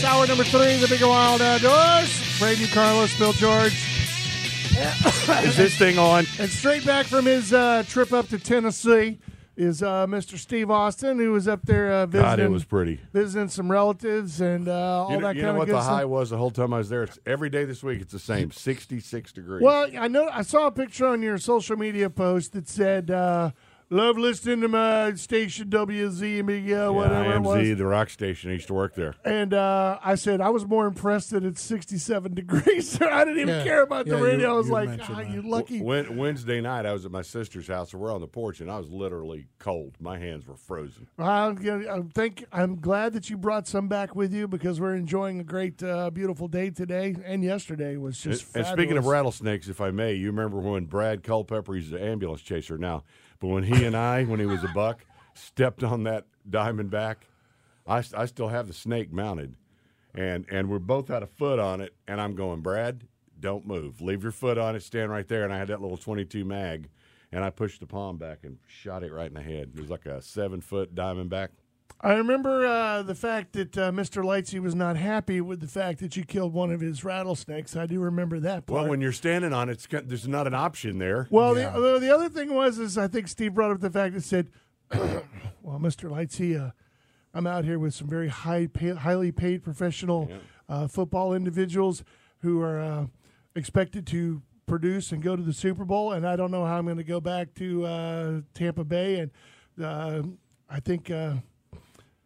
It's hour number three the Big and Wild Outdoors. Braden Carlos, Bill George. Is this thing on? And straight back from his uh, trip up to Tennessee is uh, Mr. Steve Austin, who was up there uh, visiting, God, it was pretty. visiting some relatives and uh, all You know, that you kind know of what good the stuff. high was the whole time I was there? It's every day this week. It's the same, sixty-six degrees. Well, I know I saw a picture on your social media post that said, uh, "Love listening to my station WZME, uh, whatever it was." IMZ, the rock station. I used to work there. And uh, I said I was more impressed that it's 67 degrees. I didn't even Yeah. care about the Yeah, you- radio. I was you like, mentioned ah, you lucky. Wed- Wednesday night, I was at my sister's house, and we're on the porch, and I was literally cold. My hands were frozen. I'm, gonna- I think I'm glad that you brought some back with you because we're enjoying a great, uh, beautiful day today and yesterday was just. and speaking of rattlesnakes, if I may, you remember when Brad Culpepper, he's an ambulance chaser now, but when he and I, when he was a buck, stepped on that diamondback, I, I still have the snake mounted, and and we're both had a foot on it, and I'm going, Brad, don't move, leave your foot on it, stand right there, and I had that little 22 mag, and I pushed the palm back and shot it right in the head. It was like a seven foot diamondback. I remember uh, the fact that uh, Mr. Lightsey was not happy with the fact that you killed one of his rattlesnakes. I do remember that part. Well, when you're standing on it, it's, got- there's not an option there. Well, Yeah. the, the other thing was is I think Steve brought up the fact that said, "Well, Mr. Lightsey, uh, I'm out here with some very high, pay, highly paid professional uh, football individuals who are uh, expected to produce and go to the Super Bowl, and I don't know how I'm going to go back to uh, Tampa Bay, and uh, I think."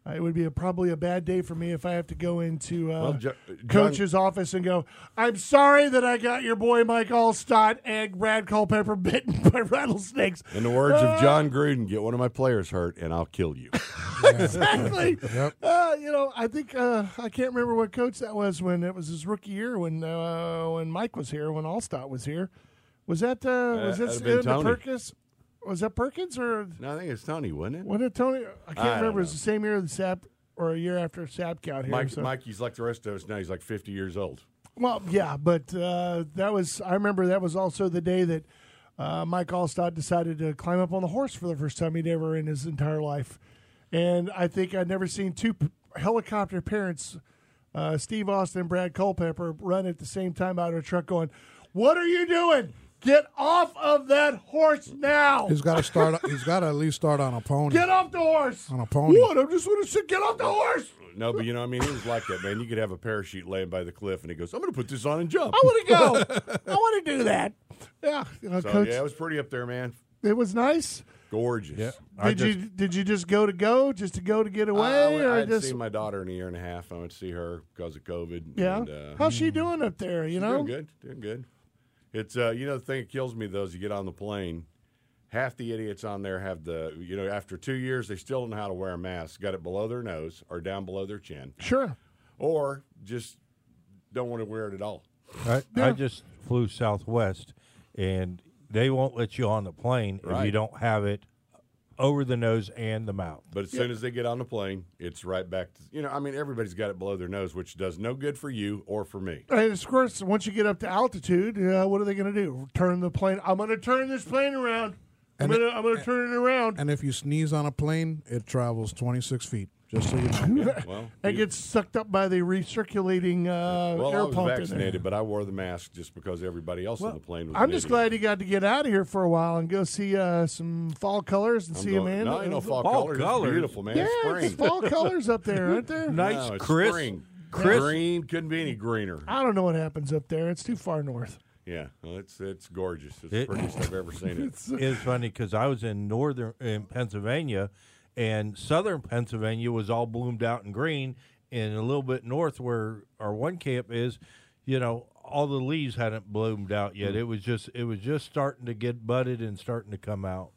Uh, it would be a, probably a bad day for me if I have to go into uh, Well, Jo- John- coach's office and go, I'm sorry that I got your boy Mike Alstott and Brad Culpepper bitten by rattlesnakes. In the words of Jon Gruden, get one of my players hurt, and I'll kill you. exactly. Yep. Uh, you know, I think uh, I can't remember what coach that was when it was his rookie year when uh, when Mike was here, when Allstott was here. Was that uh, was Uh, this that'd been in the Tony. Perkins? Was that Perkins or No, I think it's Tony, wasn't it? what did Tony? I can't I remember. It was the same year the Sapp or a year after Sapp count here. Mike, so. Mikey's like the rest of us now. He's like 50 years old. Well, yeah, but uh, that was I remember that was also the day that uh, Mike Alstott decided to climb up on the horse for the first time he'd ever in his entire life, and I think I'd never seen two p- helicopter parents, uh, Steve Austin and Brad Culpepper, run at the same time out of a truck, going, "What are you doing? Get off of that horse now! He's got to start. He's got to at least start on a pony. Get off the horse! On a pony. What? I'm just going to say, get off the horse! No, but you know, I mean, he was like that, man. You could have a parachute laying by the cliff, and he goes, "I'm going to put this on and jump." I want to go. I want to do that. Yeah, uh, so coach, yeah, it was pretty up there, man. it was nice. Gorgeous. Yeah. I Did you did you just go to go just to go to get I, away I or hadn't just seen my daughter in a year and a half. I went to see her because of COVID. yeah? And, uh, How's she doing up there? You she's know, doing good. Doing good. It's uh, you know, the thing that kills me though is you get on the plane. Half the idiots on there have the, you know, after two years, they still don't know how to wear a mask. Got it below their nose or down below their chin, sure. or just don't want to wear it at all. I, Yeah. I just flew Southwest, and they won't let you on the plane if you don't have it over the nose and the mouth. But as soon as they get on the plane, it's right back to, you know, I mean, everybody's got it below their nose, which does no good for you or for me. And of course, once you get up to altitude, uh, what are they going to do? Turn the plane? I'm going to turn this plane around. And going it- to I'm going to turn it around And if you sneeze on a plane, it travels 26 feet. Just so you know. Well, and you- gets sucked up by the recirculating uh, well, air I was pump. in there. vaccinated, but I wore the mask just because everybody else on the plane was. I'm an just idiot. glad you got to get out of here for a while and go see uh, some fall colors and I'm see going- Amanda. No, you know, fall, Fall colors. colors? It's beautiful, man. yeah, it's spring. it's fall colors up there, aren't there? Nice, No, it's crisp, spring. crisp. Green couldn't be any greener. I don't know what happens up there. It's too far north. Yeah, well, it's it's gorgeous. It's It- the prettiest I've ever seen it. It's funny because I was in northern in Pennsylvania, and southern Pennsylvania was all bloomed out in green, and a little bit north where our one camp is, you know, all the leaves hadn't bloomed out yet. It was just it was just starting to get budded and starting to come out.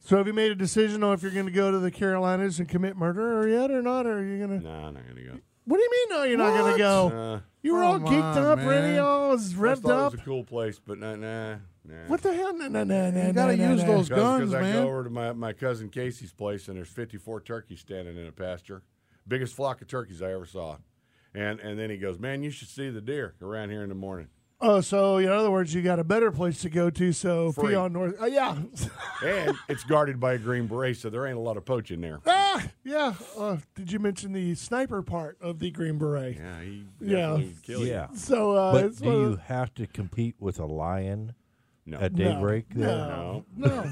So have you made a decision on if you're going to go to the Carolinas and commit murder or yet or not? Or are you going to? Nah, I'm not gonna go. What do you mean? No, you're not going to go. Uh, You were all geeked on, up, man. ready, all I revved thought up. it was a cool place, but nah, nah, nah. What the hell? No, no, no, no. You gotta no, no, use no. those guns, Because I go over to my, my cousin Casey's place, and there's 54 turkeys standing in a pasture. Biggest flock of turkeys I ever saw. And and then he goes, man, you should see the deer around here in the morning. Oh, so in other words, you got a better place to go to. So Free. Fion North. Oh, yeah. And it's guarded by a green beret, so there ain't a lot of poaching there. ah, yeah. Uh, did you mention the sniper part of the Green Beret? Yeah, he Yeah. definitely would you. Yeah. So, uh, But it's do of you have to compete with a lion No, at No, daybreak? there? No, no, no.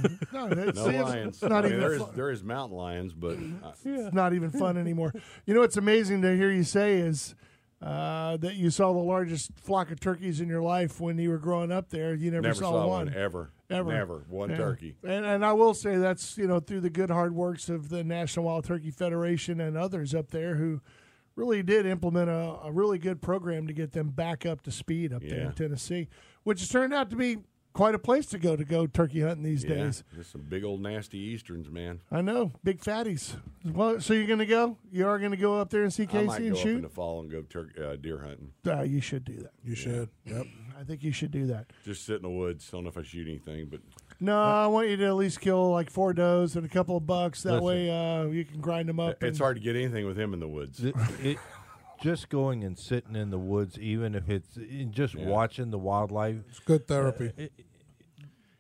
It's, no it's lions. not I mean, even there is, there, is, mountain lions, but uh, It's not even fun anymore. You know what's amazing to hear you say is uh, that you saw the largest flock of turkeys in your life when you were growing up there. You never, never saw, saw one. one ever, Ever. never one Yeah. turkey. And, and I will say that's you know through the good hard works of the National Wild Turkey Federation and others up there who really did implement a, a really good program to get them back up to speed up there in Tennessee, which has turned out to be quite a place to go to go turkey hunting these Yeah, days. just some big old nasty easterns, man. I know, big fatties. Well, so you're going to go? You are going to go up there and see I Casey might go and up in shoot? the fall and go tur- uh, deer hunting. Uh, you should do that. You should. Yep. I think you should do that. Just sit in the woods. Don't know if I shoot anything, but No, I want you to at least kill like four does and a couple of bucks. That Listen. way, uh, you can grind them up. it's and- hard to get anything with him in the woods. It, it, just going and sitting in the woods, even if it's eh, just Yeah. watching the wildlife. It's good therapy. it-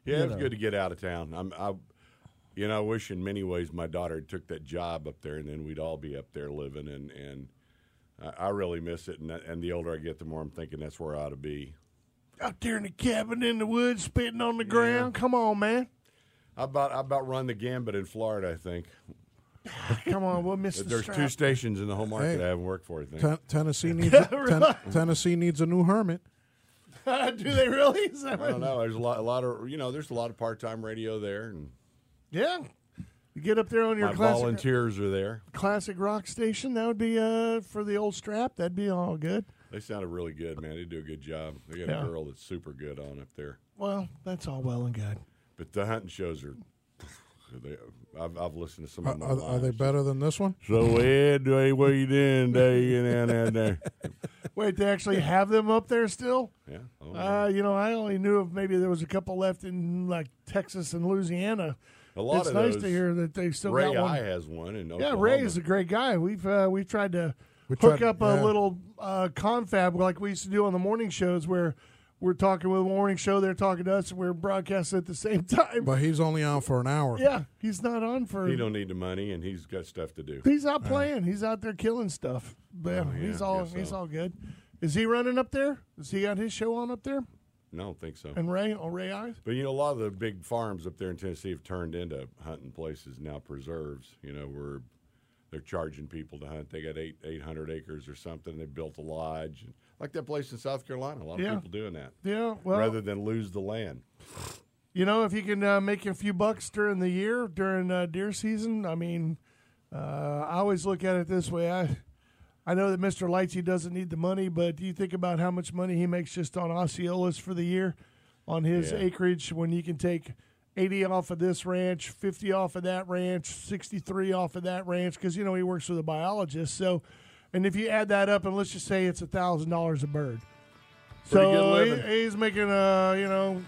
Yeah, you it know. good to get out of town. I'm, I, you know, I wish in many ways my daughter took that job up there, and then we'd all be up there living. And and I, I really miss it. And and the older I get, the more I'm thinking that's where I ought to be. out there in the cabin in the woods, spitting on the ground. Come on, man. I about I about run the gambit in Florida. I think Come on, we'll miss the there's strap. two stations in the whole market Hey. I haven't worked for. I think. Ten- Tennessee needs a, ten- Tennessee needs a new hermit. Do they really? Is that I don't know. There's a lot, a lot of you know. There's a lot of part-time radio there, and Yeah. You get up there on your my classic, volunteers are there. classic rock station. That would be uh, for the old strap. That'd be all good. They sounded really good, man. They do a good job. They got Yeah. a girl that's super good on up there. Well, that's all well and good. But the hunting shows are. They, I've, I've listened to some Are, of them. are, are they better than this one? So Ed, hey, what you doing, day and there, there? Wait, they actually have them up there still? Yeah. Oh, yeah. Uh, you know, I only knew of maybe there was a couple left in like Texas and Louisiana. a lot it's of nice those. to hear that they still Ray got one. I has one in Yeah, Ray is a great guy. We've uh, we've tried to We hook tried- up a little uh, confab like we used to do on the morning shows, where we're talking with a morning show, they're talking to us, and we're broadcasting at the same time. But he's only on for an hour. yeah, he's not on for. He don't need the money, and he's got stuff to do. He's out playing. He's out there killing stuff. But Oh, yeah, he's all so. he's all good. Is he running up there? Is he got his show on up there? No, I don't think so. And Ray on Ray Eyes? But you know, a lot of the big farms up there in Tennessee have turned into hunting places now, preserves. You know, where they're charging people to hunt. They got eight eight hundred acres or something. They built a lodge, and like that place in South Carolina. A lot of Yeah. people doing that Yeah. Well, rather than lose the land. You know, if you can uh, make a few bucks during the year, during uh, deer season, I mean, uh, I always look at it this way. I I know that Mr. Lightsey doesn't need the money, but do you think about how much money he makes just on Osceolas for the year on his Yeah. acreage when you can take 80 off of this ranch, 50 off of that ranch, 63 off of that ranch, because, you know, he works with a biologist. So, and if you add that up, and let's just say it's a $1,000 a bird. Pretty so he- he's making, uh, you know,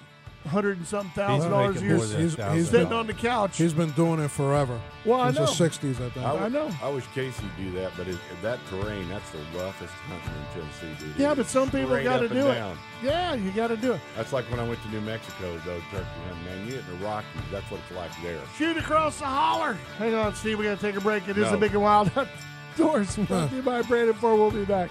hundred and something thousand dollars a year more than He's- he's sitting on the couch. He's been doing it forever. Well, I Since know. the '60s, I think. I, w- know. I wish Casey do that, but it, that terrain, that's the roughest hunting in Tennessee, dude. yeah, but some people got to do it. down. Yeah, you got to do it. That's like when I went to New Mexico, though, turkey hunting. Man, you hit the Rockies. That's what it's like there. Shoot across the holler. Hang on, Steve. We got to take a break. It is No. the big and wild outdoors. Brought to you by Brandon Ford. We'll be back.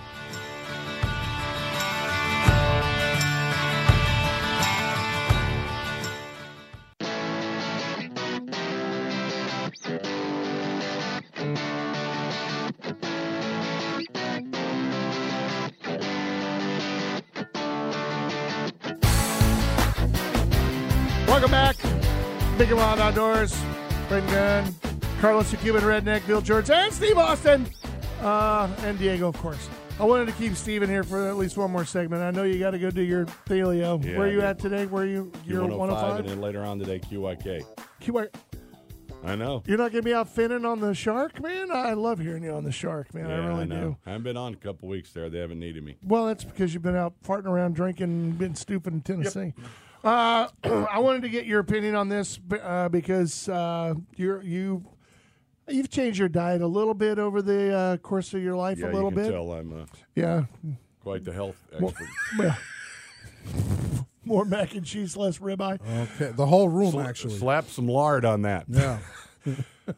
Welcome back. Big and Wild Outdoors. Brendan Gunn, Carlos the Cuban Redneck, Bill George, and Steve Austin. Uh, and Diego, of course. I wanted to keep Steven here for at least one more segment. I know you got to go do your Thelio. Yeah, Where are you I at today? Where are you? You're Q105 105? and then later on today QYK. QI I know. You're not going to be out finning on the shark, man? I love hearing you on the shark, man. I Yeah, really know. do. I haven't been on a couple weeks there. They haven't needed me. Well, that's because you've been out farting around, drinking, been stupid in Tennessee. Uh, I wanted to get your opinion on this uh, because uh, you're you you've changed your diet a little bit over the uh, course of your life, Yeah, a little you can bit. tell I'm uh, Yeah, quite the health expert. well, more mac and cheese, less ribeye. Okay, the whole room Sla- actually. Slap some lard on that. Yeah.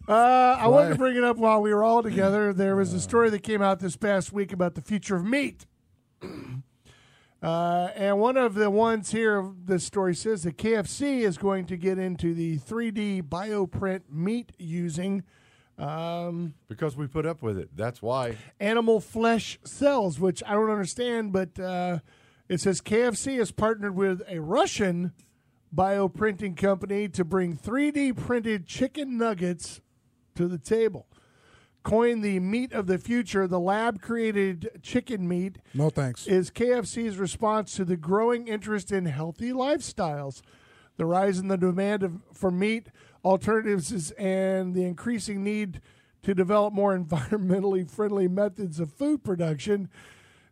Uh, I wanted to bring it up while we were all together. There was a story that came out this past week about the future of meat. Uh, and one of the ones here, this story says that KFC is going to get into the 3D bioprint meat using um, Because we put up with it. That's why. animal flesh cells, which I don't understand, but uh, it says KFC has partnered with a Russian bioprinting company to bring 3D printed chicken nuggets to the table. Coined the meat of the future, the lab created chicken meat No thanks. is KFC's response to the growing interest in healthy lifestyles, the rise in the demand of, for meat alternatives, and the increasing need to develop more environmentally friendly methods of food production.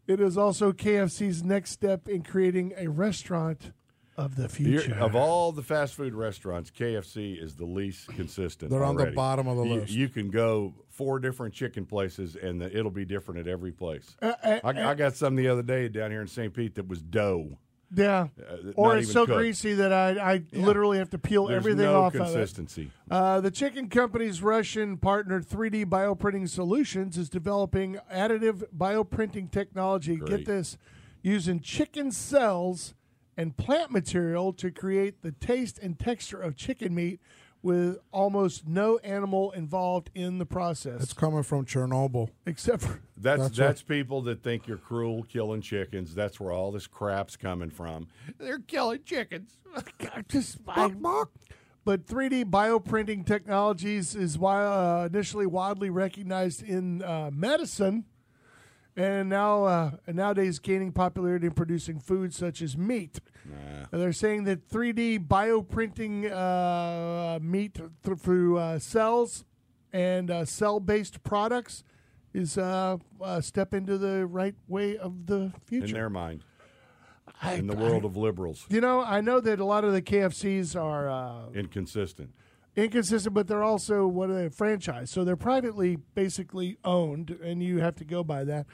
It is also KFC's next step in creating a restaurant of the future. of all the fast food restaurants, KFC is the least consistent. They're on the bottom of the You- list. You can go four different chicken places, and the, it'll be different at every place. Uh, uh, I, I got some the other day down here in St. Pete that was dough. Yeah, uh, or it's so cooked. greasy that I, I literally have to peel There's everything no off of it. consistency. Uh, the chicken company's Russian partner 3D Bioprinting Solutions is developing additive bioprinting technology. Get this, using chicken cells and plant material to create the taste and texture of chicken meat with almost no animal involved in the process, It's coming from Chernobyl. except for That's That's that's, right. people that think you're cruel killing chickens. That's where all this crap's coming from. They're killing chickens. I just I, but 3D bioprinting technologies is wi- uh, initially widely recognized in uh, medicine, and now uh, nowadays gaining popularity in producing foods such as meat. And they're saying that 3D bioprinting uh, meat th- through uh, cells and uh, cell-based products is uh, a step into the right way of the future. In their mind, I- in the I- world of liberals, you know, I know that a lot of the KFCs are uh, inconsistent. Inconsistent, but they're also what are they franchise? So they're privately, basically owned, and you have to go by that.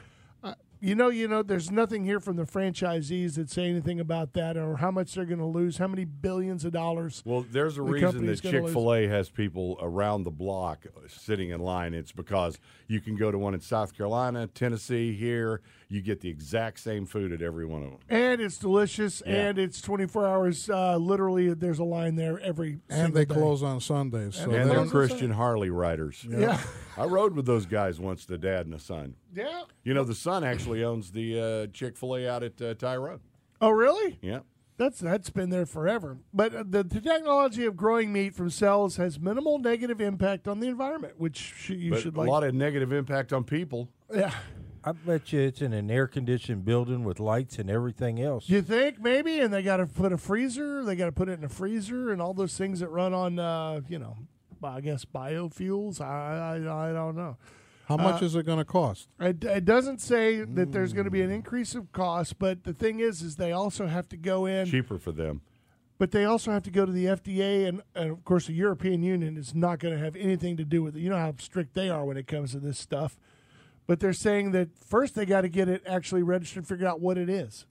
Uh, you know, you know, there's nothing here from the franchisees that say anything about that or how much they're going to lose, how many billions of dollars. Well, there's a The reason that Chick Fil A has people around the block sitting in line. It's because you can go to one in South Carolina, Tennessee, here. You get the exact same food at every one of them. And it's delicious, Yeah. and it's 24 hours. Uh, literally, there's a line there every. And they day. close on Sundays. So And And they they're they're Christian Harley riders. Yeah, I rode with those guys once, the dad and the son. yeah. You know, the son actually owns the uh, Chick Fil A out at uh, Tyrone. Oh, really? Yeah. That's that's been there forever. But uh, the, the technology of growing meat from cells has minimal negative impact on the environment, which sh- you But should a like. lot of negative impact on people. yeah. I bet you it's in an air conditioned building with lights and everything else. You think maybe, and they got to put a freezer. They got to put it in a freezer, and all those things that run on, uh, you know, I guess biofuels. I I, I don't know. how much is it going to cost? It, it doesn't say that there's going to be an increase of cost, but the thing is, is they also have to go in, Cheaper for them. but they also have to go to the FDA, and, and of course, the European Union is not going to have anything to do with it. You know how strict they are when it comes to this stuff. But they're saying that first they got to get it actually registered, figure out what it is,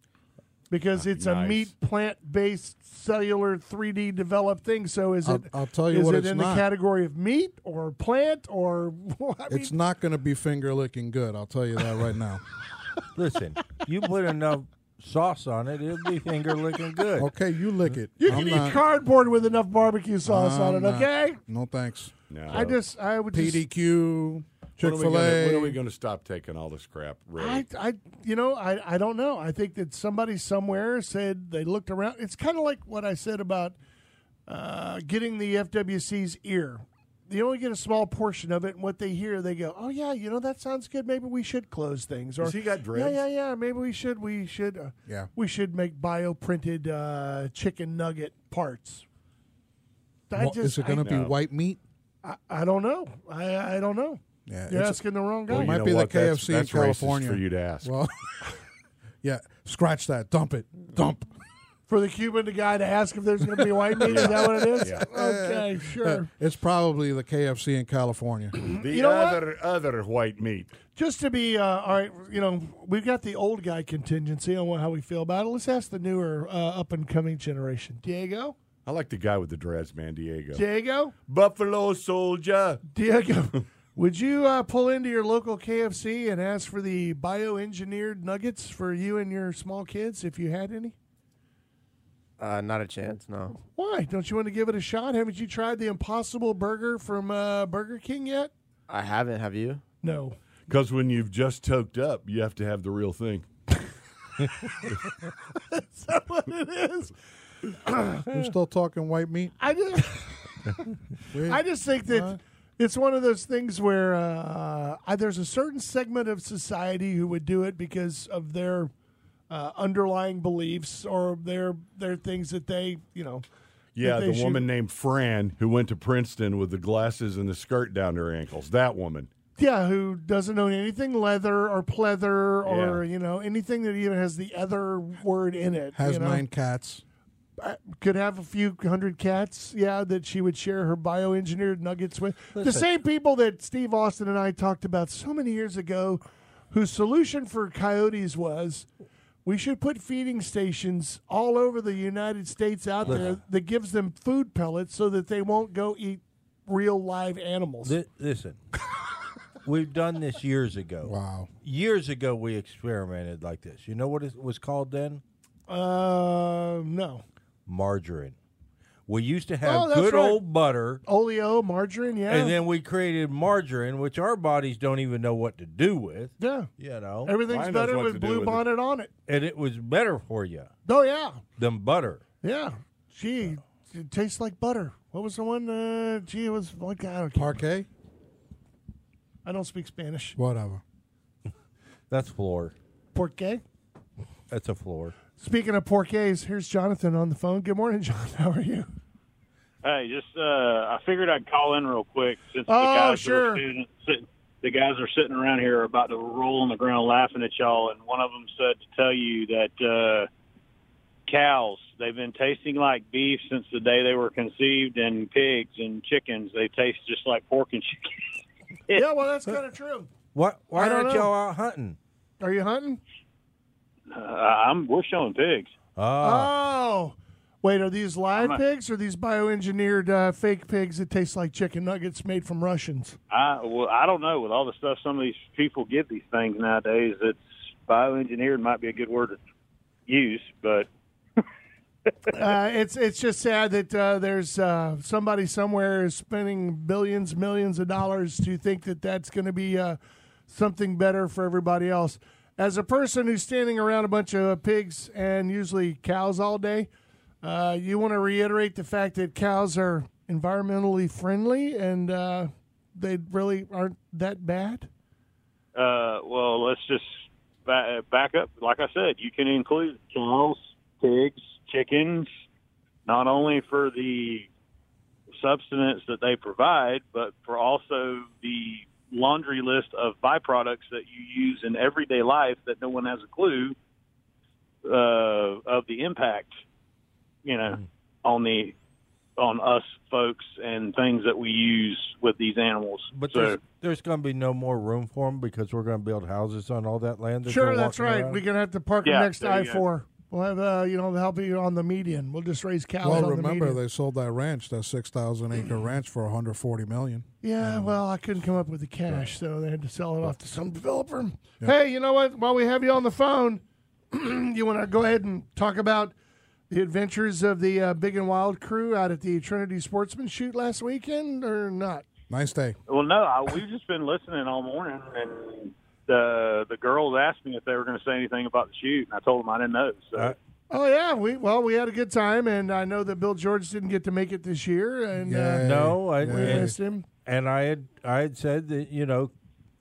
because ah, it's a meat plant based cellular 3D developed thing. So is I'll- it? I'll tell you is what it it's in not. the category of meat or plant or? I mean, It's not going to be finger licking good. I'll tell you that right now. Listen, you put enough sauce on it, it'll be finger licking good. Okay, you lick it. you I'm can not. eat cardboard with enough barbecue sauce on it. Not. Okay. No thanks. No. I just I would just PDQ, When Chick Fil gonna- When are we going to stop taking all this crap? Really? I, I, you know, I, I don't know. I think that somebody somewhere said they looked around. It's kind of like what I said about uh, getting the FWC's ear. they only get a small portion of it, and what they hear, they go, "Oh yeah, you know that sounds good. Maybe we should close things." Or Has he got Yeah, dreads? yeah, yeah. Maybe we should. We should. Uh, Yeah. we should make bioprinted uh, chicken nugget parts. Well, just, is it going to be white meat? I, I don't know. I, I don't know. Yeah, You're it's- asking the wrong guy. Well, you might be the what? That's- KFC in that's racist California. for you to ask. Well, yeah, scratch that. Dump it. Dump. For the Cuban, guy to ask if there's going to be white meat. Is that what it is? Yeah. Okay, Uh, sure. it's probably the KFC in California. the you know what? other other white meat. Just to be uh, all right, you know, we've got the old guy contingency on how we feel about it. Let's ask the newer, uh, up and coming generation. Diego, I like the guy with the dreads, man, Diego. Diego, Buffalo Soldier. Diego. Would you uh, pull into your local KFC and ask for the bioengineered nuggets for you and your small kids if you had any? Uh, not a chance. No. Why? Don't you want to give it a shot? Haven't you tried the Impossible Burger from uh, Burger King yet? I haven't. Have you? No. Because when you've just toked up, you have to have the real thing. Is that what it is. We're still talking white meat. I just, We- I just think that Huh? It's one of those things where uh, I, there's a certain segment of society who would do it because of their uh, underlying beliefs or their their things that they, you know. Yeah, the they woman should- named Fran who went to Princeton with the glasses and the skirt down her ankles. That woman. Yeah, who doesn't own anything leather or pleather or Yeah. you know anything that even has the other word in it. has you know? nine cats. Could have a few hundred cats, yeah, that she would share her bioengineered nuggets with. The same people that Steve Austin and I talked about so many years ago, whose solution for coyotes was we should put feeding stations all over the United States out there that gives them food pellets so that they won't go eat real live animals. Li- listen, we've done this years ago. Wow. Years ago, we experimented like this. You know what it was called then? Uh, no. Margarine. We used to Oh, have that's good right. old butter, Oleo, margarine, yeah. and then we created margarine, which our bodies don't even know what to do with. yeah. You know, Everything's Mine knows better what with to do blue with it. bonnet on it. and it was better for you Oh, yeah. than butter. Yeah. Gee, it tastes like butter. What was the one? Uh, gee, it was like I don't, care. Parquet? I don't speak Spanish. Whatever. That's floor. Porqué. That's a floor. Speaking of porqués, here's Jonathan on the phone. Good morning, John. How are you? Hey, just uh, I figured I'd call in real quick since the Oh, guys sure. are sitting, sitting, the guys are sitting around here about to roll on the ground laughing at y'all, and one of them said to tell you that uh, cows they've been tasting like beef since the day they were conceived, and pigs and chickens they taste just like pork and chicken. Yeah, well, that's kind of true. What? Why don't aren't y'all out hunting? Are you hunting? Uh, I'm we're showing pigs. Ah, Oh. Wait, are these live I'm not- pigs or these bioengineered uh, fake pigs that taste like chicken nuggets made from Russians? I well, I don't know with all the stuff some of these people get these things nowadays. It's bioengineered might be a good word to use, but uh, it's it's just sad that uh, there's uh, somebody somewhere is spending billions, millions of dollars to think that that's going to be uh, something better for everybody else. As a person who's standing around a bunch of pigs and usually cows all day, uh, you want to reiterate the fact that cows are environmentally friendly and uh, they really aren't that bad. Uh, well, let's just ba- back up. Like I said, you can include cows, pigs, chickens, not only for the substance that they provide, but for also the laundry list of byproducts that you use in everyday life that no one has a clue uh, of the impact, you know, on the on us folks and things that we use with these animals. but so, there's, there's going to be no more room for them because we're going to build houses on all that land. That Sure, that's right. around. We're gonna have to park Yeah, them next to I you go. four. We'll have uh, you know, they'll help you on the median. We'll just raise cows Well, on the remember median. they sold that ranch, that six thousand acre ranch, for one hundred forty million. Yeah, well, I couldn't come up with the cash, so they had to sell it off to some developer. Hey, you know what? While we have you on the phone, you want to go ahead and talk about the adventures of the uh, Big and Wild crew out at the Trinity Sportsman shoot last weekend, or not? Nice day. Well, no, I, we've just been listening all morning, and the the girls asked me if they were going to say anything about the shoot, and I told them I didn't know. So Uh, Oh yeah, we well we had a good time, and I know that Bill George didn't get to make it this year, and uh, Yeah. no, I, we Yeah. missed him. and I had I had said that you know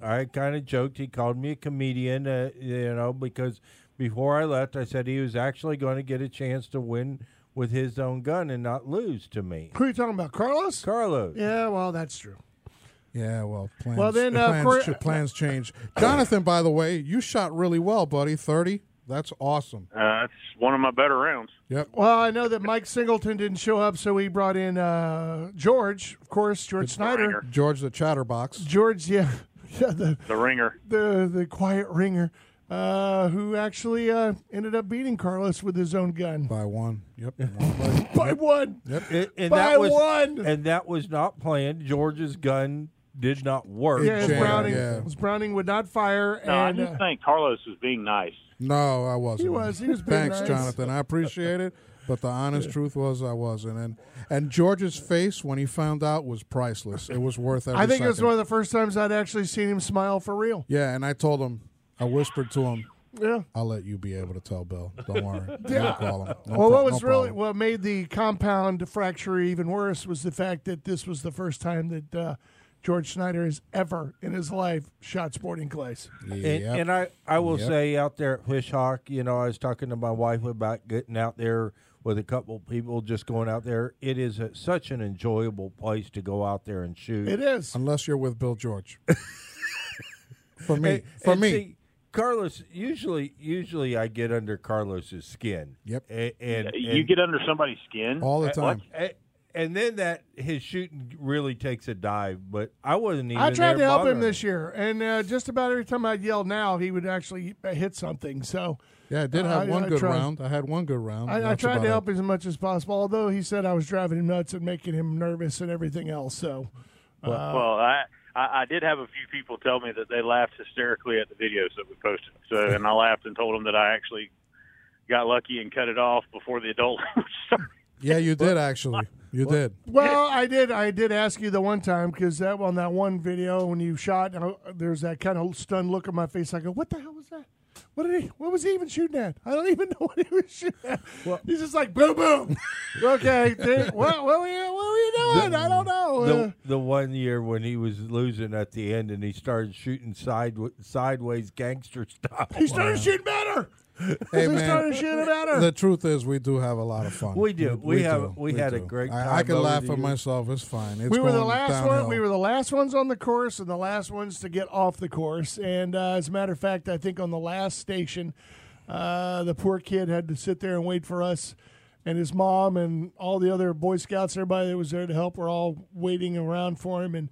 I kind of joked. He called me a comedian, uh, you know, because before I left, I said he was actually going to get a chance to win with his own gun and not lose to me. Who are you talking about, Carlos? Carlos. Yeah, well, that's true. Yeah, well, plans, Well, then, uh, plans, Cor- plans change. Jonathan, by the way, you shot really well, buddy. Thirty. That's awesome. Uh, that's one of my better rounds. Yep. Well, I know that Mike Singleton didn't show up, so we brought in uh, George, of course, George Snyder. ringer. George the Chatterbox. George, yeah, yeah, the The ringer. the the quiet ringer, uh, who actually uh, ended up beating Carlos with his own gun By one. Yep. By- by one. And, and By that was one. and that was not planned. George's gun did not work. Yeah, his Jam, Browning, yeah. his Browning would not fire, No, I and just uh, think Carlos was being nice. No, I wasn't. He was. He was being Thanks, nice. Jonathan. I appreciate it. But the honest truth was I wasn't. And and George's face when he found out was priceless. It was worth every I think it was one of the first times I'd actually seen him smile for real. Yeah, and I told him, I whispered to him, Yeah. I'll let you be able to tell Bill. Don't worry. Yeah. Call him. No well, pro- what was no really what made the compound fracture even worse was the fact that this was the first time that uh, George Schneider has ever in his life shot sporting clays. And, Yep. and I, I will Yep. say out there at Fish Hawk, you know, I was talking to my wife about getting out there with a couple people just going out there. It is a, such an enjoyable place to go out there and shoot. It is. Unless you're with Bill George. for me. And- for and me. see, Carlos, usually, usually I get under Carlos's skin. Yep. A- And, and, you get under somebody's skin all the uh, What? time. a- and then that his shooting really takes a dive. But I wasn't even. I tried there to help him bothering this year, and uh, just about every time I'd yell now, he would actually hit something. So Yeah, I did Uh, have I- one I good tried. round. I had one good round. I, I tried to help him as much as possible. Although he said I was driving him nuts and making him nervous and everything else. So uh, well, I, I I did have a few people tell me that they laughed hysterically at the videos that we posted. So, and I laughed and told them that I actually got lucky and cut it off before the adult started. Yeah, you did actually. You did. Well, I did. I did ask you the one time because that on that one video when you shot, there's that kind of stunned look on my face. I go, "What the hell was that? What did he? What was he even shooting at? I don't even know what he was shooting at." He's just like, "Boom, boom." okay, dude, what, what were you? What were you doing? I don't know. Uh, The, the one year when he was losing at the end and he started shooting side, sideways gangster style. he started shooting better. Hey he man, started shooting better. the truth is we do have a lot of fun. We do. We have- do. we had a do. great I, I can laugh at myself. It's fine. It's we were the last downhill. one. We were the last ones on the course and the last ones to get off the course. And uh, as a matter of fact, I think on the last station, uh, the poor kid had to sit there and wait for us. And his mom and all the other Boy Scouts, everybody that was there to help, were all waiting around for him. And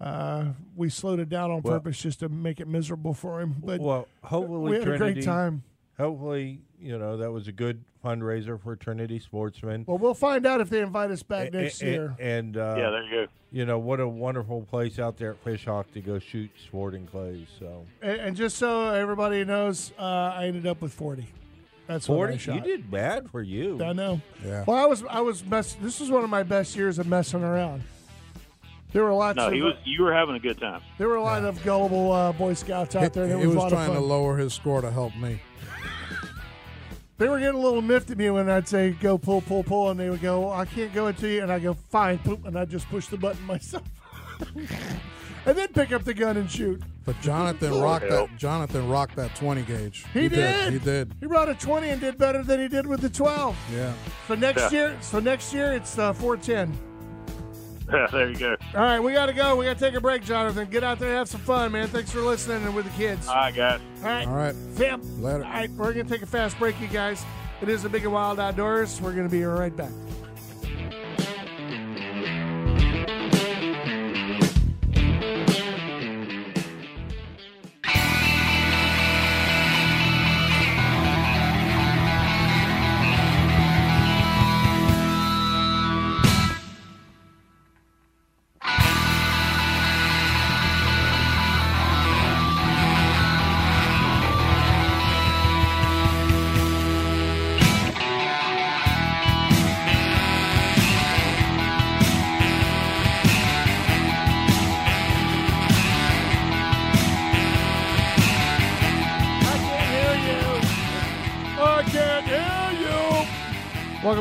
uh, we slowed it down on Well- purpose just to make it miserable for him. But well, hopefully we had a great time. Hopefully, you know that was a good fundraiser for Trinity Sportsmen. Well, we'll find out if they invite us back A- next a- year. And uh, yeah, there you go. you know what a wonderful place out there at Fish Hawk to go shoot sporting clays. So And, and just so everybody knows, uh, I ended up with 40. That's what I forty, shot. you did bad for you. I know. Yeah. Well, I was I was mess. This was one of my best years of messing around. There were lots No, of he was. You were having a good time. there were a lot of gullible uh, Boy Scouts out there. He, There he was, was a lot trying of to lower his score to help me. They were getting a little miffed at me when I'd say go pull pull pull, and they would go I can't go until you, and I go fine, poop, and I just push the button myself, and then pick up the gun and shoot. But Jonathan rocked that. Jonathan rocked that twenty gauge. He, did. He did. He brought a twenty and did better than he did with the twelve. Yeah. So next Yeah. year, so next year it's uh, four ten. Yeah, there you go. All right, we got to go. We got to take a break, Jonathan. Get out there and have some fun, man. Thanks for listening and with the kids. All right, guys. All right. All right. Fam. Later. All right, we're going to take a fast break, you guys. It is the Big and Wild Outdoors. We're going to be right back.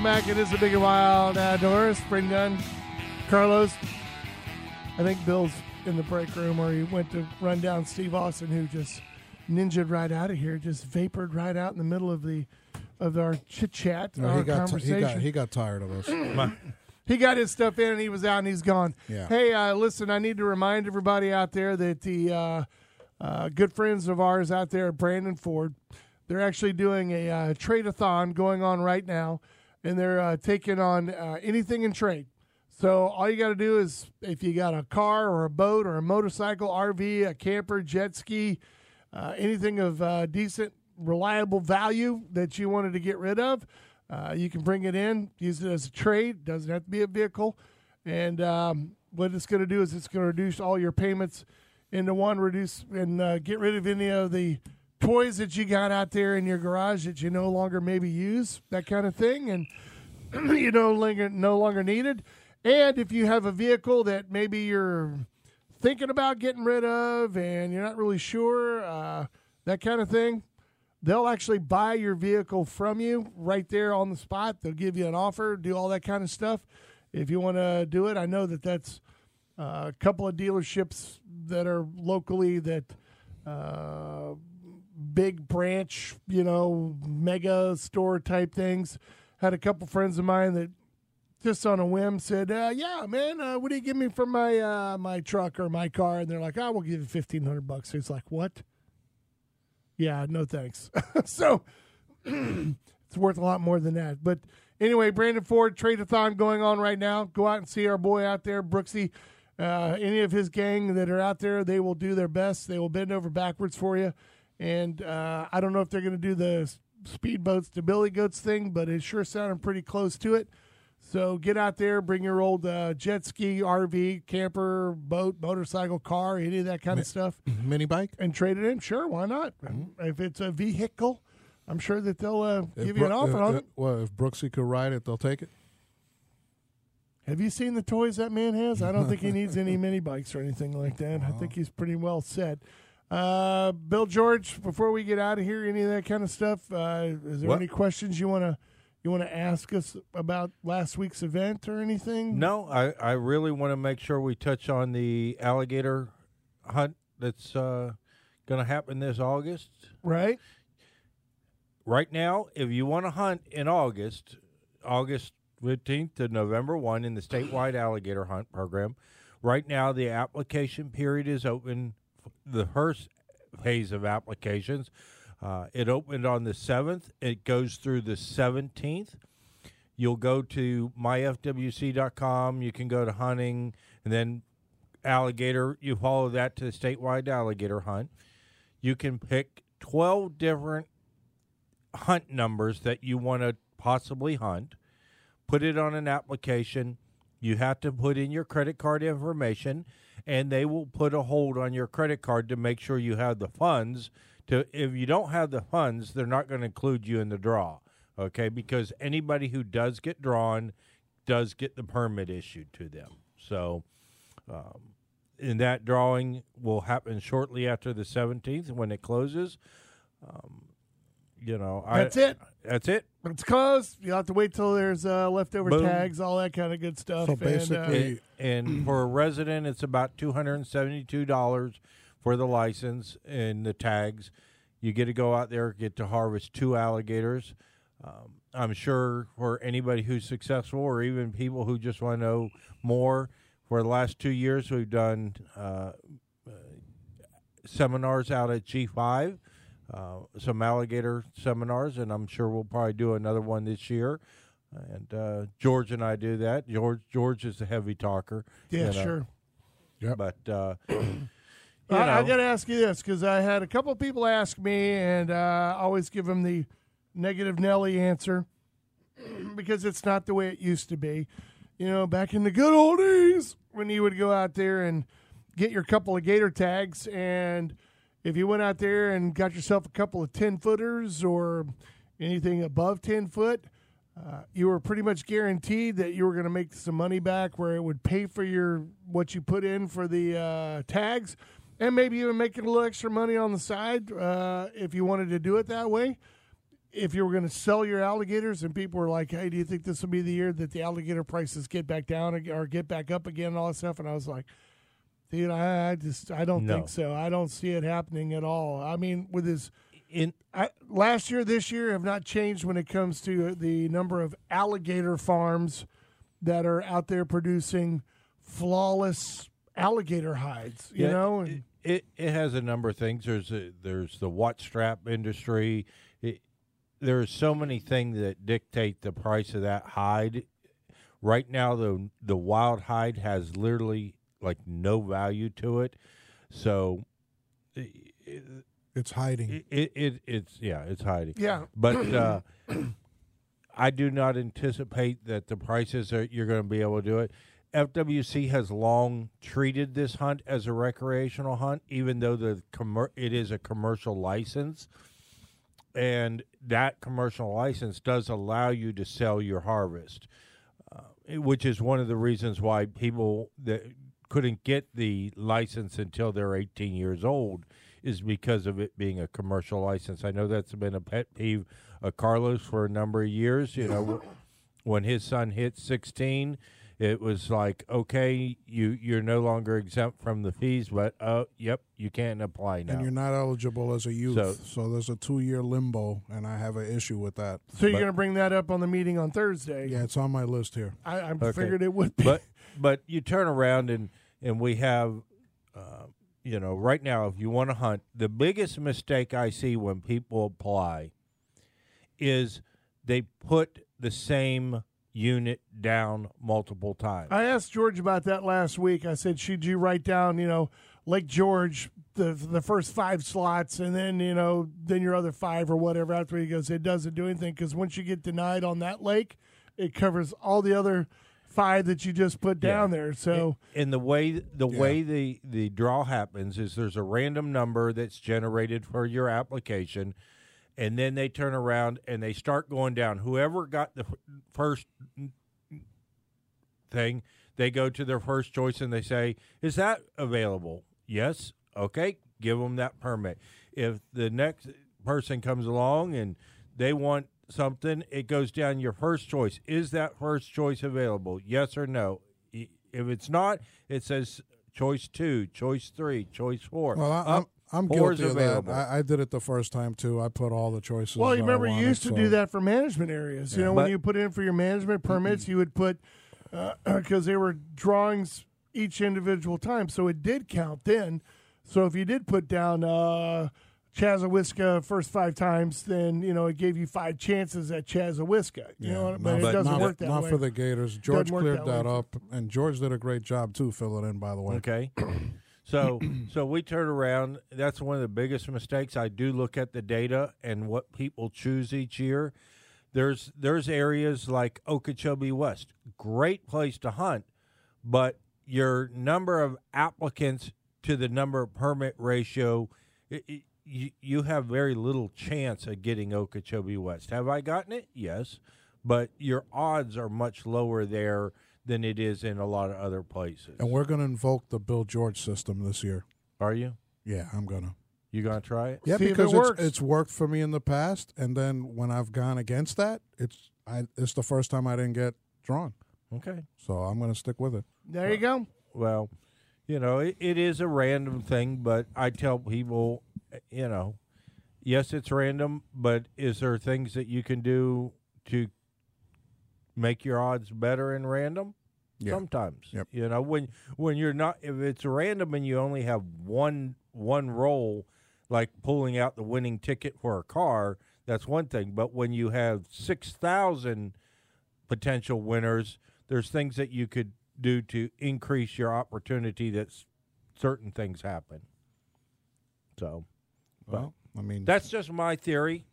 Welcome back. It is the Big and Wild Outdoors. Spring Gun, Carlos. I think Bill's in the break room, or he went to run down Steve Austin, who just ninjaed right out of here, just vapored right out in the middle of the of our chit chat, No, our he got t- he got he got tired of us. He got his stuff in and he was out and he's gone. Yeah. Hey, uh, listen, I need to remind everybody out there that the uh, uh, good friends of ours out there at Brandon Ford, they're actually doing a uh, trade-a-thon going on right now, and they're uh, taking on uh, anything in trade. So all you got to do is if you got a car or a boat or a motorcycle, RV, a camper, jet ski, uh, anything of uh, decent, reliable value that you wanted to get rid of, uh, you can bring it in, use it as a trade. Doesn't have to be a vehicle. And um, what it's going to do is it's going to reduce all your payments into one, reduce and uh, get rid of any of the toys that you got out there in your garage that you no longer maybe use, that kind of thing, and you no longer no longer needed. And if you have a vehicle that maybe you're thinking about getting rid of and you're not really sure, uh, that kind of thing, they'll actually buy your vehicle from you right there on the spot. They'll give you an offer, do all that kind of stuff. If you want to do it, I know that that's uh, a couple of dealerships that are locally that uh, big branch, you know, mega store type things. Had a couple friends of mine that just on a whim said, uh, "Yeah, man, uh, what do you give me for my uh, my truck or my car?" And they're like, "I will give you fifteen hundred bucks." It's like, "What?" Yeah, no thanks. so it's worth a lot more than that. But anyway, Brandon Ford trade-a-thon going on right now. Go out and see our boy out there, Brooksy. Uh, any of his gang that are out there, they will do their best. They will bend over backwards for you. And uh, I don't know if they're going to do the speedboats to Billy Goats thing, but it sure sounded pretty close to it. So get out there, bring your old uh, jet ski, RV, camper, boat, motorcycle, car, any of that kind of stuff, Mini bike. and trade it in. Sure, why not? If it's a vehicle, I'm sure that they'll uh, give you an offer on it. Well, if Brooksy could ride it, they'll take it. Have you seen the toys that man has? I don't think he needs any mini bikes or anything like that. I think he's pretty well set. Uh, Bill George, before we get out of here, any of that kind of stuff, uh, is there What? any questions you want to you want to ask us about last week's event or anything? No, I, I really want to make sure we touch on the alligator hunt that's uh, going to happen this August. Right? Right now, if you want to hunt in August, August 15th to November 1 in the statewide alligator hunt program, right now the application period is open. The first phase of applications, uh, it opened on the 7th. It goes through the 17th. You'll go to myfwc.com. You can go to hunting and then alligator. You follow that to the statewide alligator hunt. You can pick 12 different hunt numbers that you want to possibly hunt, put it on an application. You have to put in your credit card information, and they will put a hold on your credit card to make sure you have the funds. To if you don't have the funds, they're not going to include you in the draw. Okay, because anybody who does get drawn does get the permit issued to them. So, um, and that drawing will happen shortly after the 17th when it closes. Um, you know, That's I, it. That's it. It's closed. You'll have to wait till there's uh, leftover Boom. tags, all that kind of good stuff. So And, uh, basically- And, and for a resident, it's about two hundred and seventy-two dollars for the license and the tags. You get to go out there, get to harvest two alligators. Um, I'm sure for anybody who's successful, or even people who just want to know more, for the last two years, we've done uh, uh, seminars out at G5, uh, some alligator seminars, and I'm sure we'll probably do another one this year. And uh, George and I do that. George George is a heavy talker. yeah, you know, sure. Yeah, But uh, I, I got to ask you this because I had a couple of people ask me, and uh, I always give them the negative Nelly answer because it's not the way it used to be. You know, back in the good old days when you would go out there and get your couple of gator tags, and if you went out there and got yourself a couple of 10 footers or anything above 10 foot, uh, you were pretty much guaranteed that you were going to make some money back where it would pay for your what you put in for the uh, tags and maybe even making a little extra money on the side uh, if you wanted to do it that way. If you were going to sell your alligators and people were like hey do you think this will be the year that the alligator prices get back down or get back up again and all that stuff? And i was like Dude, I, I just I don't No. think so. I don't see it happening at all. I mean, with his In I, last year, this year have not changed when it comes to the number of alligator farms that are out there producing flawless alligator hides. You Yeah, know, it, and it it has a number of things. There's a, there's the watch strap industry. It, there's so many things that dictate the price of that hide. Right now, the the wild hide has literally like no value to it. So it, It's hiding. it, it it's yeah, it's hiding. yeah, But uh, I do not anticipate that the prices are you're going to be able to do it. FWC has long treated this hunt as a recreational hunt, even though the commer- it is a commercial license, and that commercial license does allow you to sell your harvest, uh, which is one of the reasons why people that couldn't get the license until they're 18 years old is because of it being a commercial license. I know that's been a pet peeve of Carlos for a number of years. You know, when his son hit 16, it was like, okay, you you're no longer exempt from the fees, but oh, yep, you can't apply now. And you're not eligible as a youth. So, So- there's a two year limbo, and I have an issue with that. so you're but- going to bring that up on the meeting on Thursday. Yeah, it's on my list here. I, I Okay. figured it would be. but but you turn around and and we have uh, you know right now if you want to hunt the biggest mistake i see when people apply is they put the same unit down multiple times I asked George about that last week. I said, should you write down, you know, Lake George, the the first five slots, and then you know, then your other five or whatever. After he goes, it doesn't do anything because once you get denied on that lake, it covers all the other five that you just put down there. So and the way the Yeah. way the the draw happens is there's a random number that's generated for your application and then they turn around and they start going down. Whoever got the f- first thing they go to their first choice and they say is that available? Yes. Okay. Give them that permit. If the next person comes along and they want something it goes down your first choice is that first choice available yes or no if it's not it says choice two choice three choice four Well, I, Up, I'm, I'm four guilty of that. I, I did it the first time too. I put all the choices. Well, you that I remember you wanted, used to so- do that for management areas. You know, when you put in for your management permits, you would put because they were drawings each individual time, so it did count then. So if you did put down uh, Chassahowitzka first five times, then you know it gave you five chances at Chassahowitzka. You Yeah, know, not- but it doesn't not, work that not way. for the Gators. George work cleared that that, up, and George did a great job too, filling in. By the way, Okay. So so we turn around. That's one of the biggest mistakes. I do look at the data and what people choose each year. There's there's areas like Okeechobee West, great place to hunt, but your number of applicants to the number of permit ratio, it, it, you, you have very little chance of getting Okeechobee West. Have I gotten it? Yes, but your odds are much lower there than it is in a lot of other places. and we're going to invoke the Bill George system this year. Are you? Yeah, I'm gonna. You gonna try it? Yeah, See if it because works. it's, it's worked for me in the past, and then when I've gone against that, it's I it's the first time I didn't get drawn. Okay. So I'm going to stick with it. there you go. Well, you know, it, it is a random thing, but I tell people, you know, yes, it's random, but is there things that you can do to make your odds better in random? Yeah. Sometimes, Yep. you know, when when you're not, if it's random and you only have one one roll, like pulling out the winning ticket for a car, that's one thing. But when you have six thousand potential winners, there's things that you could do to increase your opportunity that certain things happen. So Well, I mean, that's just my theory,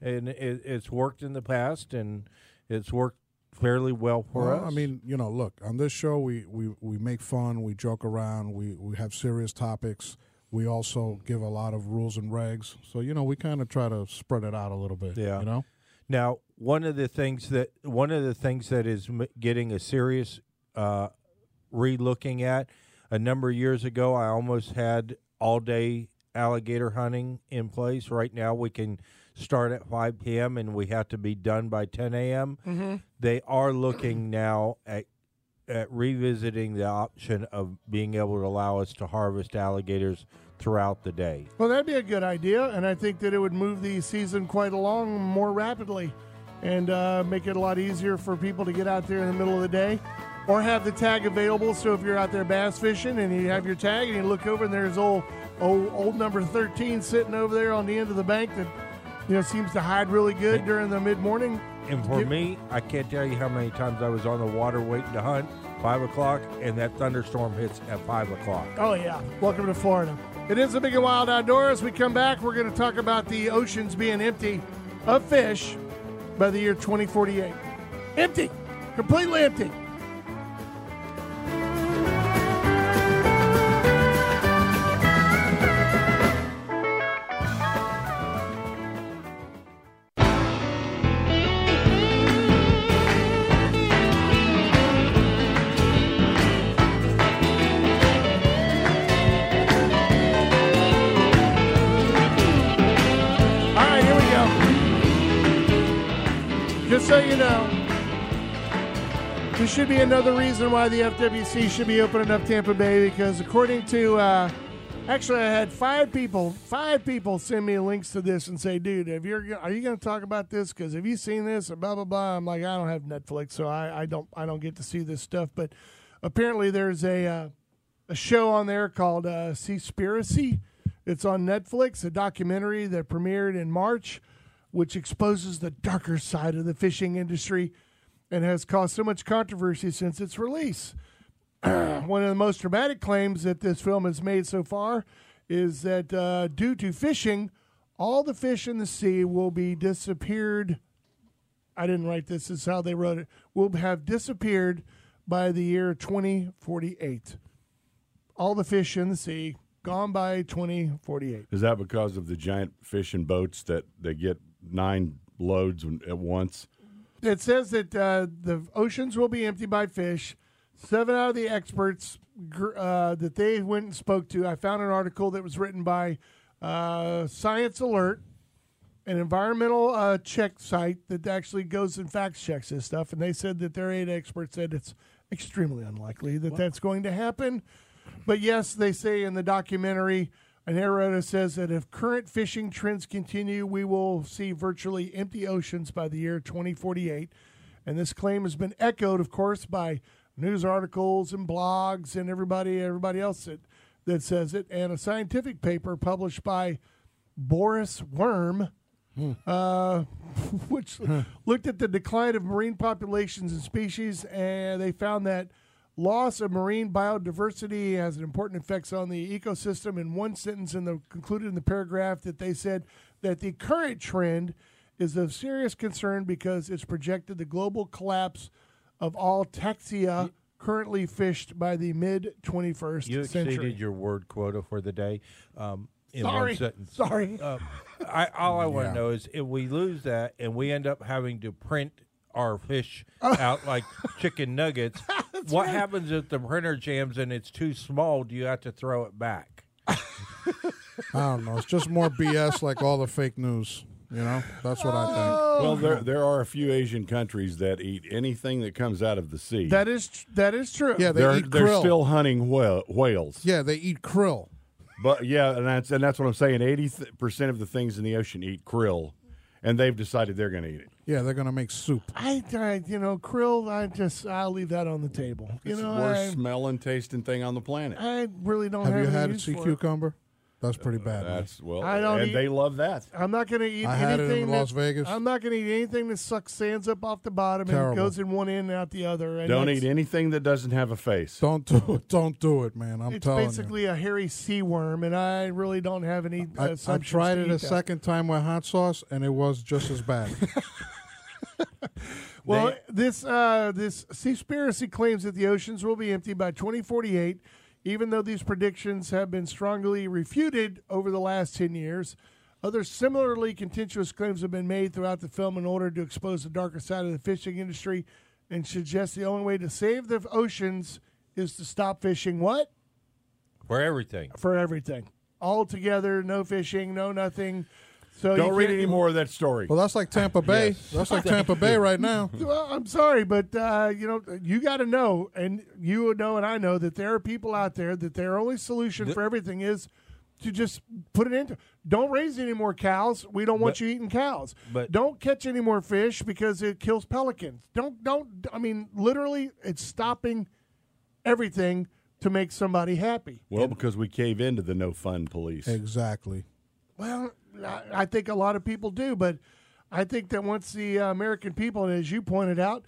and it, it's worked in the past, and it's worked fairly well for well, us. I mean, you know, look on this show, we we we make fun, we joke around, we we have serious topics. We also give a lot of rules and regs, so you know, we kind of try to spread it out a little bit. Yeah. you know. Now, one of the things that one of the things that is m- getting a serious uh, re-looking at a number of years ago, I almost had all day alligator hunting in place. Right now, we can start at 5 p.m. and we have to be done by 10 a.m. Mm-hmm. They are looking now at at revisiting the option of being able to allow us to harvest alligators throughout the day. Well, that'd be a good idea, and I think that it would move the season quite along more rapidly and uh, make it a lot easier for people to get out there in the middle of the day or have the tag available. So if you're out there bass fishing and you have your tag and you look over and there's old, old, old number 13 sitting over there on the end of the bank that you know seems to hide really good during the mid morning. And for me, I can't tell you how many times I was on the water waiting to hunt, 5 o'clock, and that thunderstorm hits at 5 o'clock. Oh, yeah. Welcome to Florida. It is the Big and Wild Outdoors. We come back, we're going to talk about the oceans being empty of fish by the year 2048. Empty. Completely empty. Be another reason why the FWC should be opening up Tampa Bay because according to, uh, actually, I had five people, five people send me links to this and say, "Dude, have you are you going to talk about this? Because have you seen this?" Or blah blah blah. I'm like, I don't have Netflix, so I, I don't I don't get to see this stuff. But apparently, there's a uh, a show on there called uh, Seaspiracy. It's on Netflix, a documentary that premiered in March, which exposes the darker side of the fishing industry and has caused so much controversy since its release. One of the most dramatic claims that this film has made so far is that uh, due to fishing, all the fish in the sea will be disappeared. I didn't write this, this is how they wrote it. Will have disappeared by the year 2048. All the fish in the sea gone by 2048. Is that because of the giant fishing boats that they get nine loads at once? It says that uh, the oceans will be empty by fish. Seven out of the experts uh, that they went and spoke to, I found an article that was written by uh, Science Alert, an environmental uh, check site that actually goes and fact checks this stuff. And they said that their eight experts said it's extremely unlikely that that's going to happen. But yes, they say in the documentary, a narrator says that if current fishing trends continue, we will see virtually empty oceans by the year 2048. And this claim has been echoed, of course, by news articles and blogs and everybody everybody else that, that says it. And a scientific paper published by Boris Worm, uh, which looked at the decline of marine populations and species, and they found that loss of marine biodiversity has an important effects on the ecosystem. In one sentence, in the concluded in the paragraph, that they said that the current trend is of serious concern because it's projected the global collapse of all taxa currently fished by the mid 21st You century. You exceeded your word quota for the day um, in Sorry. one sentence. Sorry. Uh, I, all I want Yeah. to know is if we lose that and we end up having to print our fish out like chicken nuggets, what happens if the printer jams and it's too small? Do you have to throw it back? I don't know. It's just more BS, like all the fake news. You know, that's what I think. Oh. Well, there there are a few Asian countries that eat anything that comes out of the sea. that is tr- that is true. Yeah, they they're eat they're krill. still hunting whale, whales. Yeah, they eat krill. But yeah, and that's and that's what I'm saying. Eighty percent of the things in the ocean eat krill, and they've decided they're going to eat it. Yeah, they're gonna make soup. I, I, you know, krill. I just, I'll leave that on the table. You It's know, the worst I, smelling, tasting thing on the planet. I really don't Have have, you had a sea cucumber? That's pretty uh, bad. man. That's well, I don't and eat- they love that. I'm not going to eat I had it in anything. Las Vegas. I'm not going to eat anything that sucks sands up off the bottom and Terrible. goes in one end and out the other. And Don't eat anything that doesn't have a face. Don't do it. Don't do it, man. I'm It's telling basically a hairy sea worm, and I really don't have any. you. I, I tried to it eat a that. second time with hot sauce, and it was just as bad. Well, this uh, this Seaspiracy claims that the oceans will be empty by 2048, even though these predictions have been strongly refuted over the last 10 years. Other similarly contentious claims have been made throughout the film in order to expose the darker side of the fishing industry and suggest the only way to save the oceans is to stop fishing what? For everything. For everything. All together, no fishing, no nothing. So Don't read any more of that story. Well, that's like Tampa Bay. That's like Tampa Bay right now. Well, I'm sorry, but uh, you know, you got to know, and you would know, and I know that there are people out there that their only solution for everything is to just put it into. Don't raise any more cows. We don't want But- you eating cows. but- don't catch any more fish because it kills pelicans. Don't don't. I mean, literally, it's stopping everything to make somebody happy. well, because we cave into the no fun police. Exactly. Well, I, I think a lot of people do, but I think that once the uh, American people, and as you pointed out,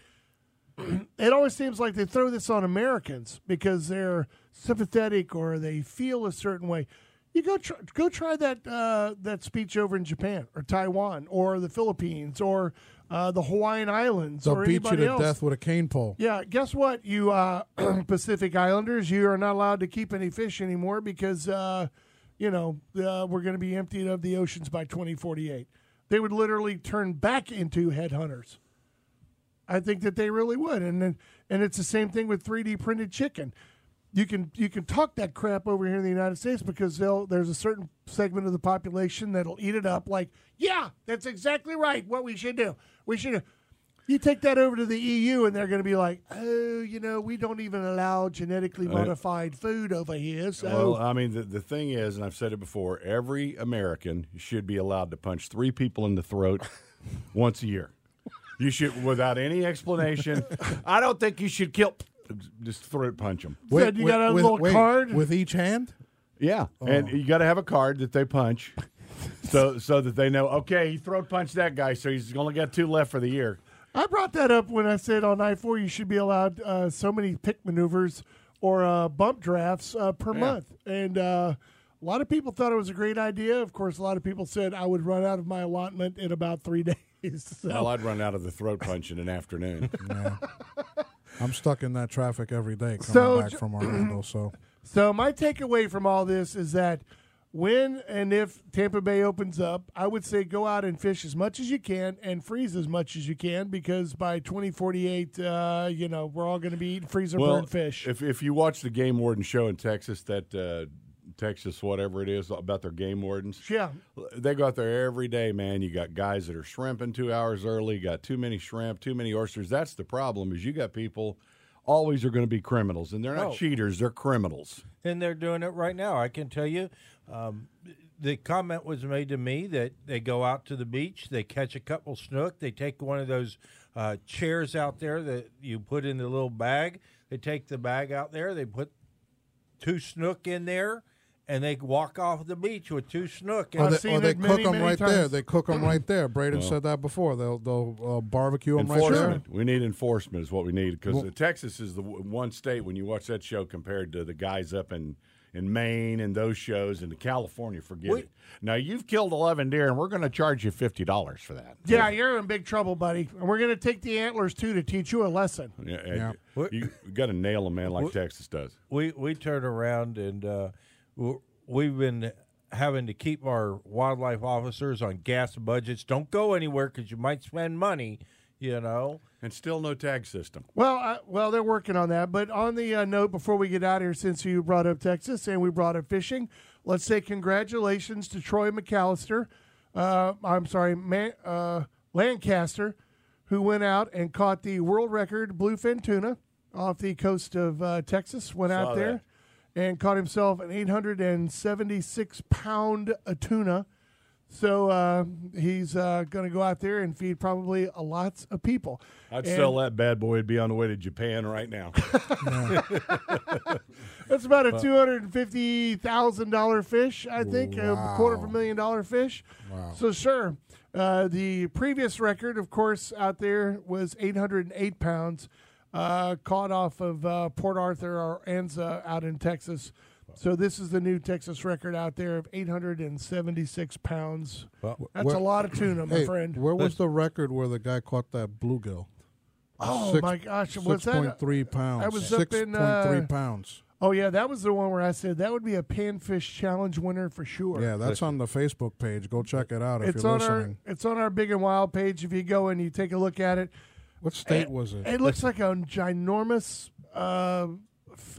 it always seems like they throw this on Americans because they're sympathetic or they feel a certain way. You go try, go try that uh, that speech over in Japan or Taiwan or the Philippines or uh, the Hawaiian Islands They'll or beat you to else. death with a cane pole. Yeah, guess what, you uh, Pacific Islanders, you are not allowed to keep any fish anymore because, uh, you know, uh, we're going to be emptied of the oceans by 2048. They would literally turn back into headhunters. I think that they really would, and and it's the same thing with 3D printed chicken. You can you can talk that crap over here in the United States because there's a certain segment of the population that'll eat it up. Like, yeah, that's exactly right. What we should do, we should. do. You take that over to the EU, and they're going to be like, "Oh, you know, we don't even allow genetically uh, modified food over here." So, Well, I mean, the, the thing is, and I've said it before, every American should be allowed to punch three people in the throat once a year. You should, without any explanation. I don't think you should kill. Just throat punch them. Said you got a little card? with each hand. Yeah, and oh. you got to have a card that they punch, so so that they know. Okay, he throat punched that guy, so he's only got two left for the year. I brought that up when I said on I-4 you should be allowed uh, so many pick maneuvers or uh, bump drafts uh, per month, and uh, a lot of people thought it was a great idea. Of course, a lot of people said I would run out of my allotment in about three days. So. Well, I'd run out of the throat punch in an afternoon. I'm stuck in that traffic every day coming So back from Orlando. So So my takeaway from all this is that when and if Tampa Bay opens up, I would say go out and fish as much as you can and freeze as much as you can because by 2048, uh, you know, we're all going to be eating freezer burned fish. If if you watch the game warden show in Texas, that uh, Texas whatever it is about their game wardens, yeah. they go out there every day, man. You got guys that are shrimping two hours early. Got too many shrimp, too many oysters. That's the problem. Is you got people always are going to be criminals, and they're not Oh. cheaters. They're criminals. and they're doing it right now. I can tell you. Um, the comment was made to me that they go out to the beach, they catch a couple snook, they take one of those uh, chairs out there that you put in the little bag. They take the bag out there, they put two snook in there, and they walk off the beach with two snook. I've And or they, seen or they cook many, them many right there. They cook them right there. Braden said that before. They'll they'll uh, barbecue them right there. We need enforcement is what we need because Texas is the one state when you watch that show compared to the guys up in in Maine and those shows and the California. Forget We- it. Now you've killed eleven deer, and we're going to charge you fifty dollars for that. Yeah, you're in big trouble, buddy. And we're going to take the antlers too to teach you a lesson. Yeah, Yeah. You, you got to nail a man like Texas does. we we turn around and uh, we've been having to keep our wildlife officers on gas budgets. Don't go anywhere because you might spend money. You know. And still no tag system. Well, uh, well, they're working on that. But on the uh, note, before we get out of here, since you brought up Texas and we brought up fishing, let's say congratulations to Troy McAllister. Uh, I'm sorry, Man, uh, Lancaster, who went out and caught the world record bluefin tuna off the coast of uh, Texas. Went out Saw there and caught himself an 876 pound uh, tuna. So uh, he's uh, going to go out there and feed probably a lots of people. I'd And- sell that bad boy. It'd be on the way to Japan right now. That's about a two hundred and fifty thousand dollar fish, I think, a quarter of a million dollar fish. So sure, uh, the previous record, of course, out there was eight hundred and eight pounds, uh, caught off of uh, Port Arthur or Anza out in Texas. So this is the new Texas record out there of eight hundred and seventy six pounds. Well, That's where- a lot of tuna, my Hey, friend. where was the record where the guy caught that bluegill? Oh Six- my gosh, was Six that? point three pounds. I was up Six in, point three uh, pounds. Oh yeah, that was the one where I said that would be a panfish challenge winner for sure. Yeah, that's on the Facebook page. Go check it out if it's you're on listening. our it's on our big and wild page. If you go and you take a look at it, What state was it? it looks like a ginormous uh, f-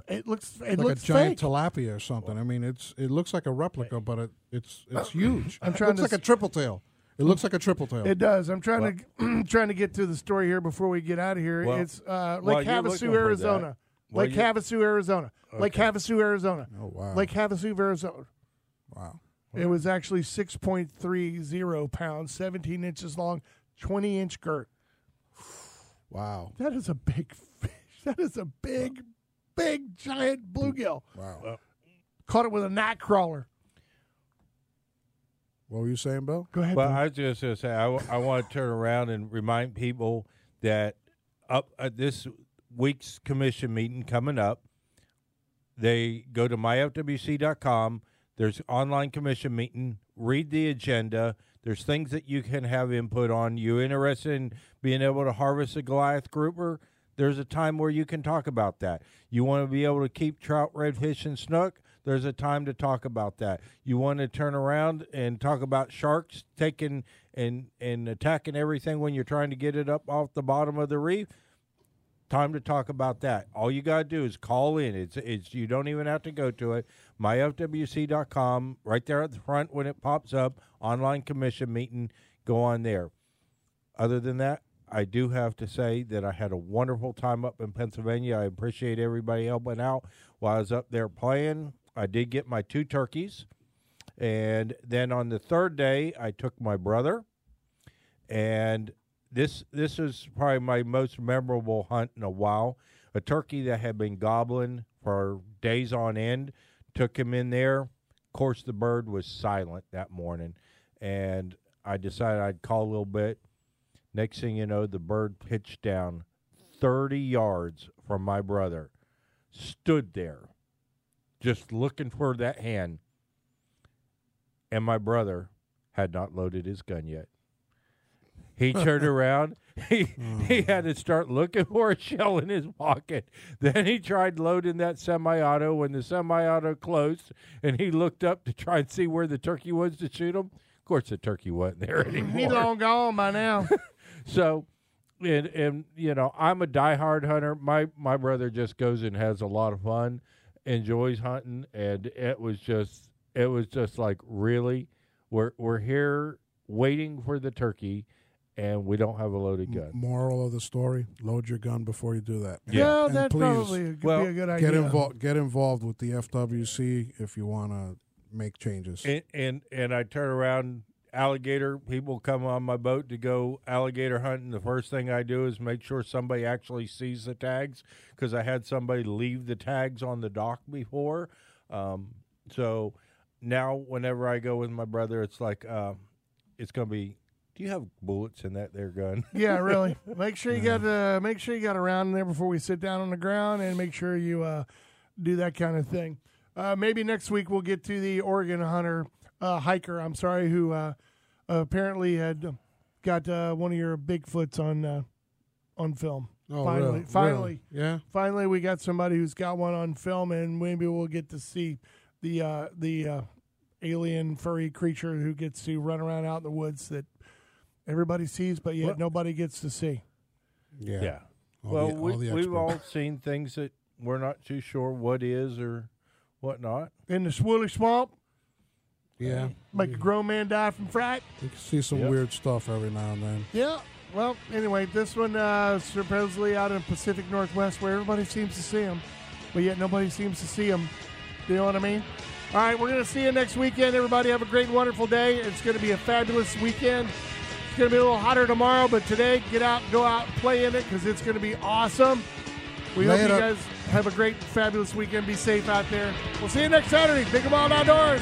it looks it like a looks giant fake. tilapia or something. I mean, it's it looks like a replica, but it, it's it's huge. I'm it looks to like a s- triple tail. It looks like a triple tail. It does. I'm trying to trying to get to the story here before we get out of here. Well, it's uh, while Lake you're Havasu, Arizona. that, Lake you- Havasu, Arizona. Lake Havasu, Arizona. oh wow! Lake Havasu, Arizona. wow. It was actually 6.30 pounds, 17 inches long, 20 inch girth. Wow. That is a big fish. That is a big, big, giant bluegill. Wow. Caught it with a night crawler. What were you saying, Bill? Go ahead. Well, Bill. I was just going to say, I, w- I want to turn around and remind people that up at this week's commission meeting coming up, they go to myfwc.com. There's online commission meeting. Read the agenda. There's things that you can have input on. You interested in being able to harvest a Goliath grouper? There's a time where you can talk about that. You want to be able to keep trout, redfish, and snook? There's a time to talk about that. You want to turn around and talk about sharks taking and and attacking everything when you're trying to get it up off the bottom of the reef? time to talk about that. All you got to do is call in. It's it's you don't even have to go to it. myfwc.com right there at the front when it pops up, online commission meeting, go on there. Other than that, I do have to say that I had a wonderful time up in Pennsylvania. I appreciate everybody helping out while I was up there playing. I did get my two turkeys. And then on the third day, I took my brother and this this is probably my most memorable hunt in a while. A turkey that had been gobbling for days on end. Took him in there. Of course, the bird was silent that morning, and I decided I'd call a little bit. Next thing you know, the bird pitched down thirty yards from my brother. Stood there, just looking for that hand. And my brother had not loaded his gun yet. He turned around. He hmm. he had to start looking for a shell in his pocket. Then he tried loading that semi-auto. When the semi-auto closed, and he looked up to try and see where the turkey was to shoot him. Of course, the turkey wasn't there He anymore. long gone by now. So, and and you know, I'm a diehard hunter. My my brother just goes and has a lot of fun, enjoys hunting, and it was just it was just like really, we're we're here waiting for the turkey, and we don't have a loaded gun. Moral of the story: load your gun before you do that. yeah, And that please, probably could well, be a good idea. Get involved. Get involved with the FWC if you want to make changes. And and and I turn around. Alligator people come on my boat to go alligator hunting. The first thing I do is make sure somebody actually sees the tags because I had somebody leave the tags on the dock before. Um, so now, whenever I go with my brother, it's like uh, it's gonna be. Do you have bullets in that there gun? Yeah, really. Make sure you got uh, make sure you got a round in there before we sit down on the ground, and make sure you uh, do that kind of thing. Uh, maybe next week we'll get to the Oregon hunter uh, hiker. I'm sorry, who uh, apparently had got uh, one of your Bigfoots on uh, on film. Oh, finally, really? finally, Really? yeah. finally, we got somebody who's got one on film, and maybe we'll get to see the uh, the uh, alien furry creature who gets to run around out in the woods that everybody sees, but yet Well- nobody gets to see. Yeah. All well, the- we, the we've all seen things that we're not too sure what is or whatnot. In the Swilly Swamp, Yeah. make a grown man die from fright. You can see some Yep. weird stuff every now and then. Yeah. Well, anyway, this one uh, supposedly out in Pacific Northwest, where everybody seems to see them, but yet nobody seems to see them. Do you know what I mean? All right, we're going to see you next weekend. Everybody have a great, wonderful day. It's going to be a fabulous weekend. It's going to be a little hotter tomorrow, but today, get out, go out, and play in it because it's going to be awesome. We hope Later. you guys have a great, fabulous weekend. Be safe out there. We'll see you next Saturday. Big and Wild Outdoors.